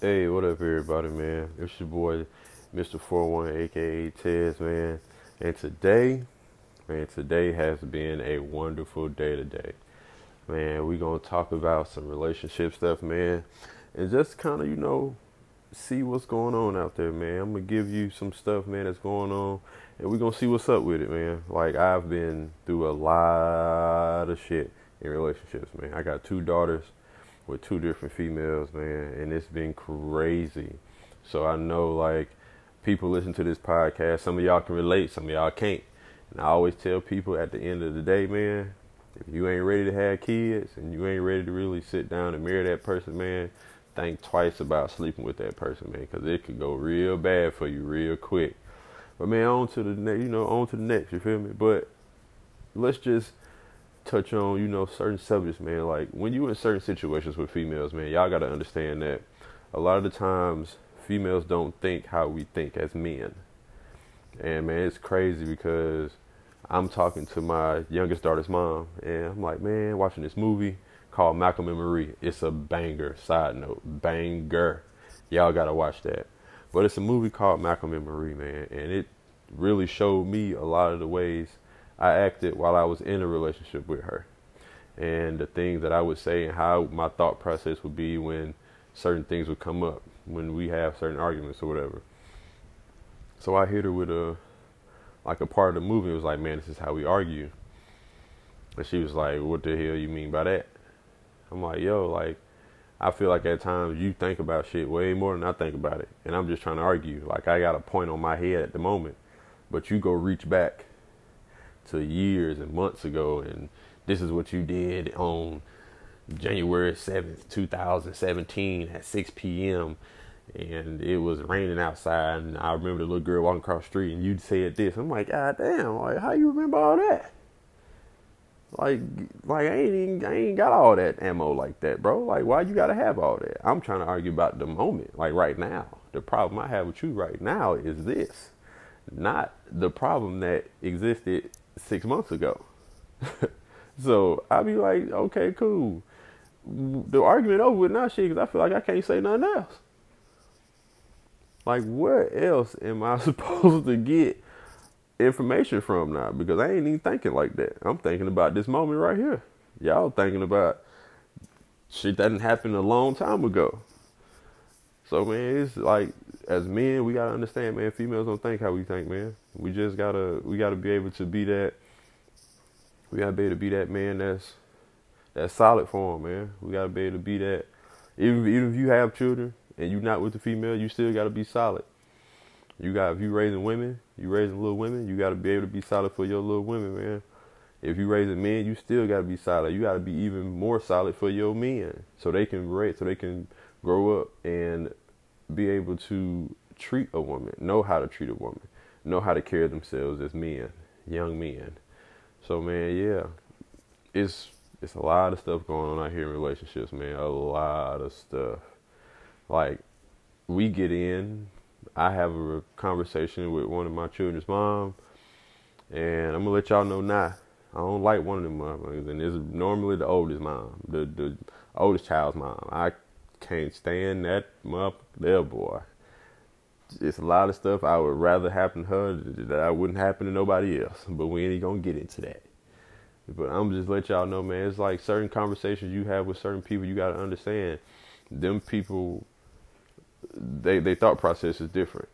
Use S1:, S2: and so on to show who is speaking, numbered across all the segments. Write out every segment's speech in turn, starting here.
S1: Hey, what up, everybody, man? It's your boy, Mr. 41, aka Tez, man. And today, man, today has been a wonderful day today. Man, we gonna talk about some relationship stuff, man, and just kind of, you know, see what's going on out there, man. I'm gonna give you some stuff, man, that's going on, and we gonna see what's up with it, man. Like I've been through a lot of shit in relationships, man. I got two daughters with two different females, man, and it's been crazy. So I know like people listen to this podcast, some of y'all can relate, some of y'all can't. And I always tell people at the end of the day, man, if you ain't ready to have kids and you ain't ready to really sit down and marry that person, man, think twice about sleeping with that person, man, because it could go real bad for you real quick. But man, on to the next, you know, on to the next. You feel me? But let's just touch on, you know, certain subjects, man. Like when you in certain situations with females, man, y'all gotta understand that a lot of the times females don't think how we think as men. And man, it's crazy because I'm talking to my youngest daughter's mom, and I'm like, man, watching this movie called Malcolm and Marie. It's a banger. Side note, banger. Y'all gotta watch that. But it's a movie called Malcolm and Marie, man, and it really showed me a lot of the ways I acted while I was in a relationship with her. And the things that I would say and how my thought process would be when certain things would come up, when we have certain arguments or whatever. So I hit her with a like a part of the movie. It was like, man, this is how we argue. And she was like, what the hell you mean by that? I'm like, yo, like, I feel like at times you think about shit way more than I think about it. And I'm just trying to argue. Like, I got a point on my head at the moment. But you go reach back to years and months ago, and this is what you did on January 7th, 2017 at 6 p.m. And it was raining outside, and I remember the little girl walking across the street, and you said this. I'm like, God damn, like, how you remember all that? Like, like I ain't even, I ain't got all that ammo like that, bro. Like, why you gotta have all that? I'm trying to argue about the moment, like right now. The problem I have with you right now is this, not the problem that existed six months ago. so I'd be like, okay, cool. The argument over with now, shit, because I feel like I can't say nothing else. Like, where else am I supposed to get information from now? Because I ain't even thinking like that. I'm thinking about this moment right here. Y'all thinking about shit that didn't happen a long time ago. So man, it's like as men, we gotta understand, man. Females don't think how we think, man. We just gotta we gotta be able to be that. We gotta be able to be that man that's that's solid for them, man. We gotta be able to be that. Even even if you have children and you're not with the female, you still gotta be solid. You got if you raising women, you raising little women, you gotta be able to be solid for your little women, man. If you raising men, you still gotta be solid. You gotta be even more solid for your men, so they can raise, so they can grow up and be able to treat a woman, know how to treat a woman, know how to carry themselves as men, young men. So man, yeah, it's it's a lot of stuff going on out here in relationships, man. A lot of stuff. Like we get in, I have a conversation with one of my children's mom, and I'm gonna let y'all know now. I don't like one of them motherfuckers, and it's normally the oldest mom, the the oldest child's mom. I can't stand that motherfucker there, boy. It's a lot of stuff I would rather happen to her that I wouldn't happen to nobody else. But we ain't gonna get into that. But I'm just let y'all know, man. It's like certain conversations you have with certain people. You gotta understand, them people, they they thought process is different.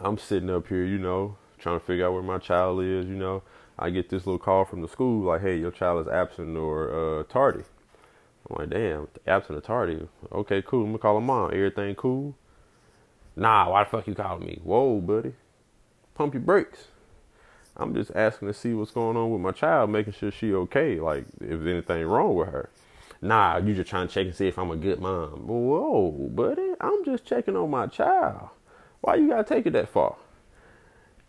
S1: I'm sitting up here, you know, trying to figure out where my child is. You know, I get this little call from the school like, "Hey, your child is absent or uh, tardy." I'm like, damn, absent or tardy. Okay, cool. I'm gonna call him mom. Everything cool? Nah, why the fuck you calling me? Whoa, buddy. Pump your brakes. I'm just asking to see what's going on with my child, making sure she okay. Like, if there's anything wrong with her. Nah, you just trying to check and see if I'm a good mom. Whoa, buddy. I'm just checking on my child. Why you gotta take it that far?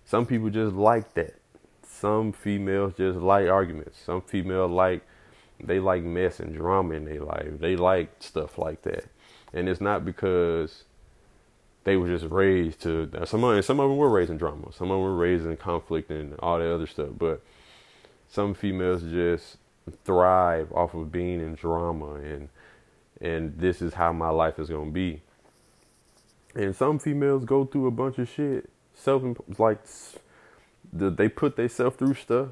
S1: Some people just like that. Some females just like arguments. Some females like they like mess and drama in their life. They like stuff like that, and it's not because they were just raised to. Some of some of them were raised in drama. Some of them were raised in conflict and all that other stuff. But some females just thrive off of being in drama and and this is how my life is gonna be. And some females go through a bunch of shit, self like they put themselves through stuff,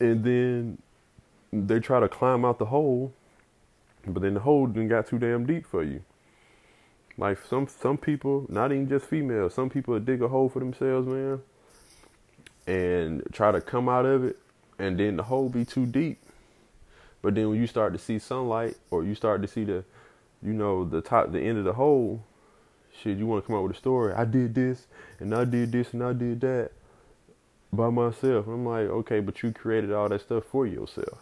S1: and then they try to climb out the hole, but then the hole didn't got too damn deep for you. Like some some people, not even just females, some people dig a hole for themselves, man, and try to come out of it, and then the hole be too deep. But then when you start to see sunlight, or you start to see the, you know, the top, the end of the hole, shit, you want to come up with a story. I did this, and I did this, and I did that by myself. I'm like, okay, but you created all that stuff for yourself.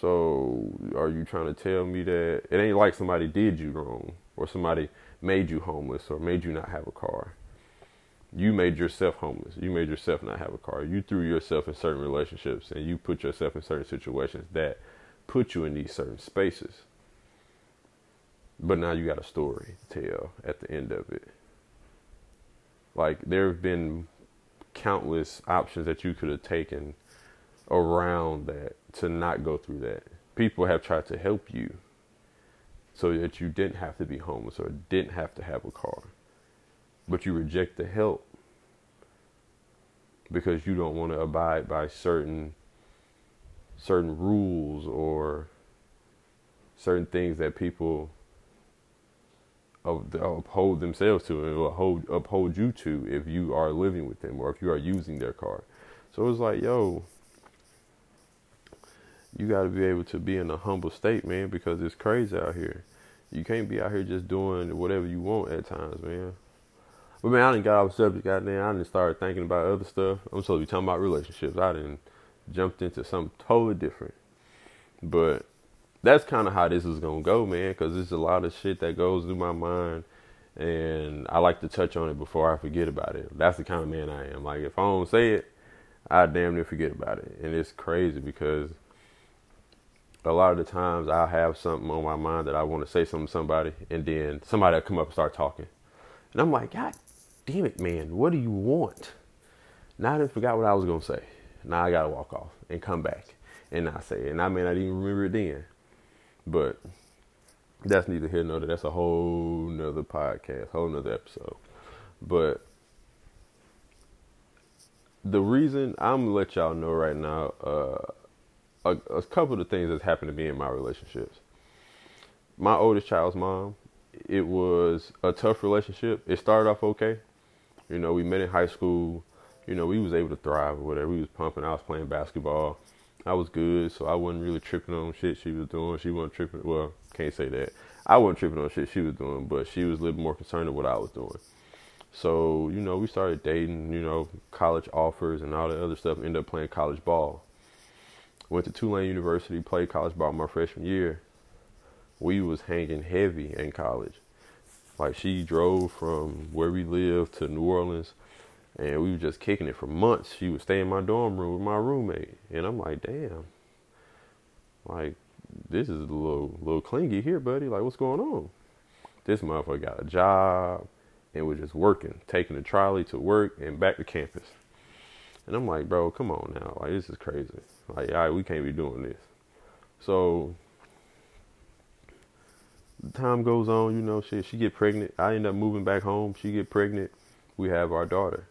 S1: So are you trying to tell me that it ain't like somebody did you wrong or somebody made you homeless or made you not have a car? You made yourself homeless. You made yourself not have a car. You threw yourself in certain relationships and you put yourself in certain situations that put you in these certain spaces. But now you got a story to tell at the end of it. Like there have been countless options that you could have taken around that to not go through that. People have tried to help you so that you didn't have to be homeless or didn't have to have a car. But you reject the help because you don't want to abide by certain certain rules or certain things that people uphold themselves to and uphold, uphold you to if you are living with them or if you are using their car. So it's like, yo, you got to be able to be in a humble state, man, because it's crazy out here. You can't be out here just doing whatever you want at times, man. But man, I didn't got off subject, goddamn. I didn't start thinking about other stuff. I'm supposed to be talking about relationships. I didn't jumped into something totally different. But that's kind of how this is gonna go, man. Because there's a lot of shit that goes through my mind, and I like to touch on it before I forget about it. That's the kind of man I am. Like if I don't say it, I damn near forget about it, and it's crazy because a lot of the times I'll have something on my mind that I want to say something to somebody, and then somebody will come up and start talking. And I'm like, God damn it, man, what do you want? Now I forgot what I was going to say. Now I got to walk off and come back and not say it. And I may not even remember it then. But that's neither here nor there. That's a whole nother podcast, whole nother episode. But the reason I'm gonna let y'all know right now, uh, a, a couple of things that's happened to me in my relationships. My oldest child's mom, it was a tough relationship. It started off okay. You know, we met in high school. You know, we was able to thrive or whatever. We was pumping. I was playing basketball. I was good, so I wasn't really tripping on shit she was doing. She wasn't tripping. Well, can't say that. I wasn't tripping on shit she was doing, but she was a little more concerned with what I was doing. So, you know, we started dating, you know, college offers and all the other stuff. Ended up playing college ball. Went to Tulane University, played college ball my freshman year. We was hanging heavy in college. Like she drove from where we lived to New Orleans and we were just kicking it for months. She would stay in my dorm room with my roommate. And I'm like, damn. Like, this is a little little clingy here, buddy. Like, what's going on? This motherfucker got a job and was just working, taking the trolley to work and back to campus. And I'm like, bro, come on now. Like, this is crazy. Like, all right, we can't be doing this. So time goes on, you know, shit. She get pregnant. I end up moving back home. She get pregnant. We have our daughter.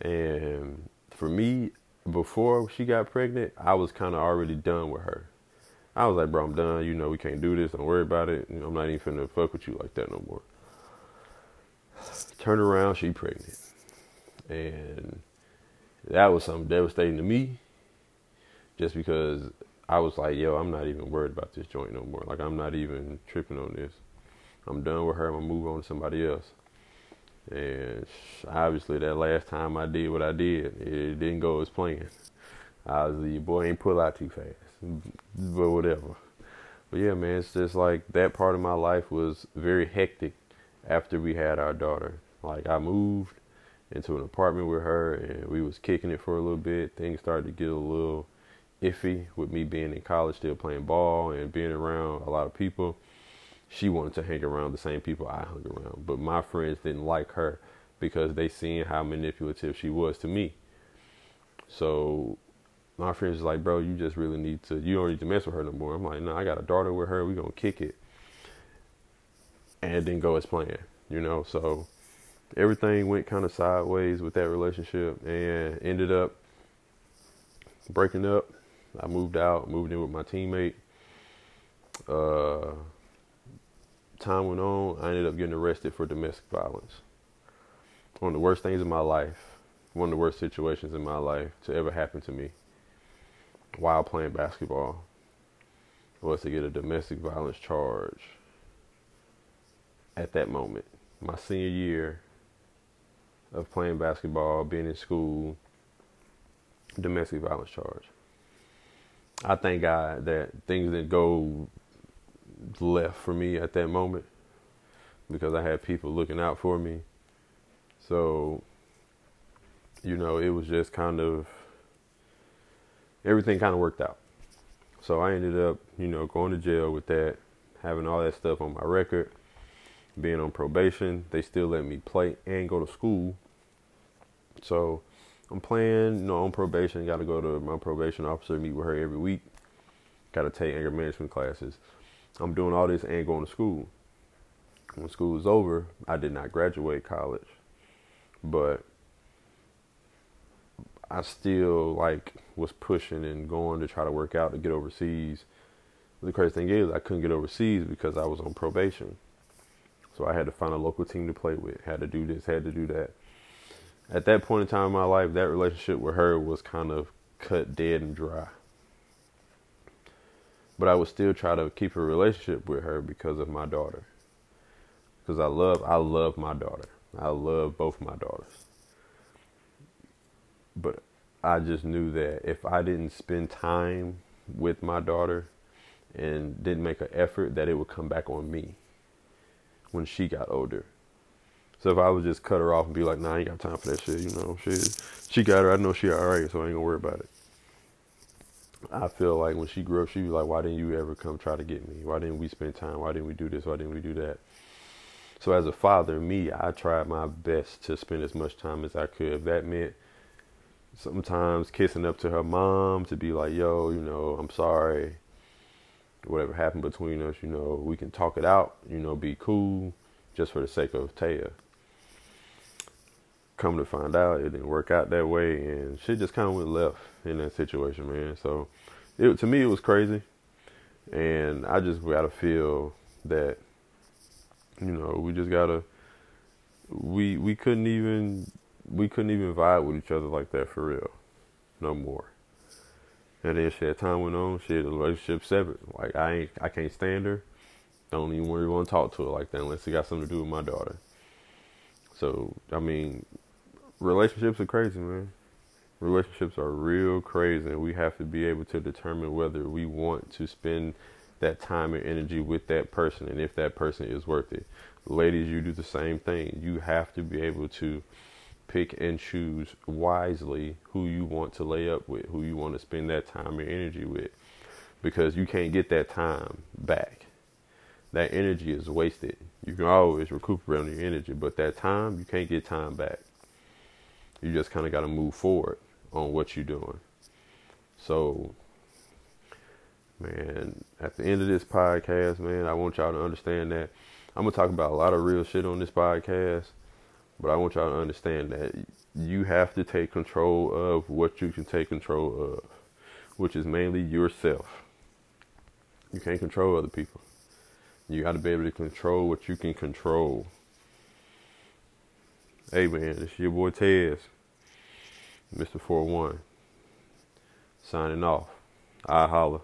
S1: And for me, before she got pregnant, I was kind of already done with her. I was like, bro, I'm done. You know, we can't do this. Don't worry about it. You know, I'm not even finna fuck with you like that no more. Turn around, she pregnant. And that was something devastating to me just because I was like, yo, I'm not even worried about this joint no more. Like, I'm not even tripping on this. I'm done with her. I'm going to move on to somebody else. And obviously, that last time I did what I did, it didn't go as planned. I was the boy ain't pull out too fast, but whatever. But yeah, man, it's just like that part of my life was very hectic after we had our daughter. Like I moved into an apartment with her, and we was kicking it for a little bit. Things started to get a little iffy with me being in college, still playing ball and being around a lot of people she wanted to hang around the same people I hung around. But my friends didn't like her because they seen how manipulative she was to me. So my friends was like, bro, you just really need to, you don't need to mess with her no more. I'm like, no, I got a daughter with her. We gonna kick it, and it didn't go as planned, you know. So everything went kind of sideways with that relationship, and ended up breaking up. I moved out, moved in with my teammate. Uh, time went on. I ended up getting arrested for domestic violence. One of the worst things in my life, one of the worst situations in my life to ever happen to me while playing basketball was to get a domestic violence charge at that moment. My senior year of playing basketball, being in school, domestic violence charge. I thank God that things didn't go left for me at that moment because I had people looking out for me. So, you know, it was just kind of everything kind of worked out. So I ended up, you know, going to jail with that, having all that stuff on my record, being on probation. They still let me play and go to school. So I'm playing, you know, on probation. Got to go to my probation officer, meet with her every week. Got to take anger management classes. I'm doing all this and going to school. When school was over, I did not graduate college, but I still like was pushing and going to try to work out to get overseas. The crazy thing is, I couldn't get overseas because I was on probation. So I had to find a local team to play with. Had to do this, had to do that. At that point in time in my life, that relationship with her was kind of cut dead and dry. But I would still try to keep a relationship with her because of my daughter. Because I love I love my daughter. I love both my daughters. But I just knew that if I didn't spend time with my daughter and didn't make an effort, that it would come back on me when she got older. So if I would just cut her off and be like, "Nah, I ain't got time for that shit," you know, she she got her. I know she alright, so I ain't gonna worry about it. I feel like when she grew up, she was like, "Why didn't you ever come try to get me? Why didn't we spend time? Why didn't we do this? Why didn't we do that?" So as a father, me, I tried my best to spend as much time as I could. That meant sometimes kissing up to her mom to be like, yo, you know, I'm sorry. Whatever happened between us, you know, we can talk it out, you know, be cool just for the sake of Taya. Come to find out, it didn't work out that way, and shit just kind of went left in that situation, man. So, it to me, it was crazy, and I just gotta feel that, you know, we just gotta, we we couldn't even we couldn't even vibe with each other like that for real, no more. And then shit, time went on, shit, the relationship severed. Like I ain't, I can't stand her. Don't even want to talk to her like that unless it got something to do with my daughter. So I mean, relationships are crazy, man. Relationships are real crazy, and we have to be able to determine whether we want to spend that time and energy with that person, and if that person is worth it. Ladies, you do the same thing. You have to be able to pick and choose wisely who you want to lay up with, who you want to spend that time and energy with, because you can't get that time back. That energy is wasted. You can always recuperate on your energy, but that time, you can't get time back. You just kind of got to move forward on what you're doing. So, man, at the end of this podcast, man, I want y'all to understand that I'm going to talk about a lot of real shit on this podcast but I want y'all to understand that you have to take control of what you can take control of, which is mainly yourself. You can't control other people. You got to be able to control what you can control. Hey man, this is your boy Tez, Mr. 41, signing off. I holla.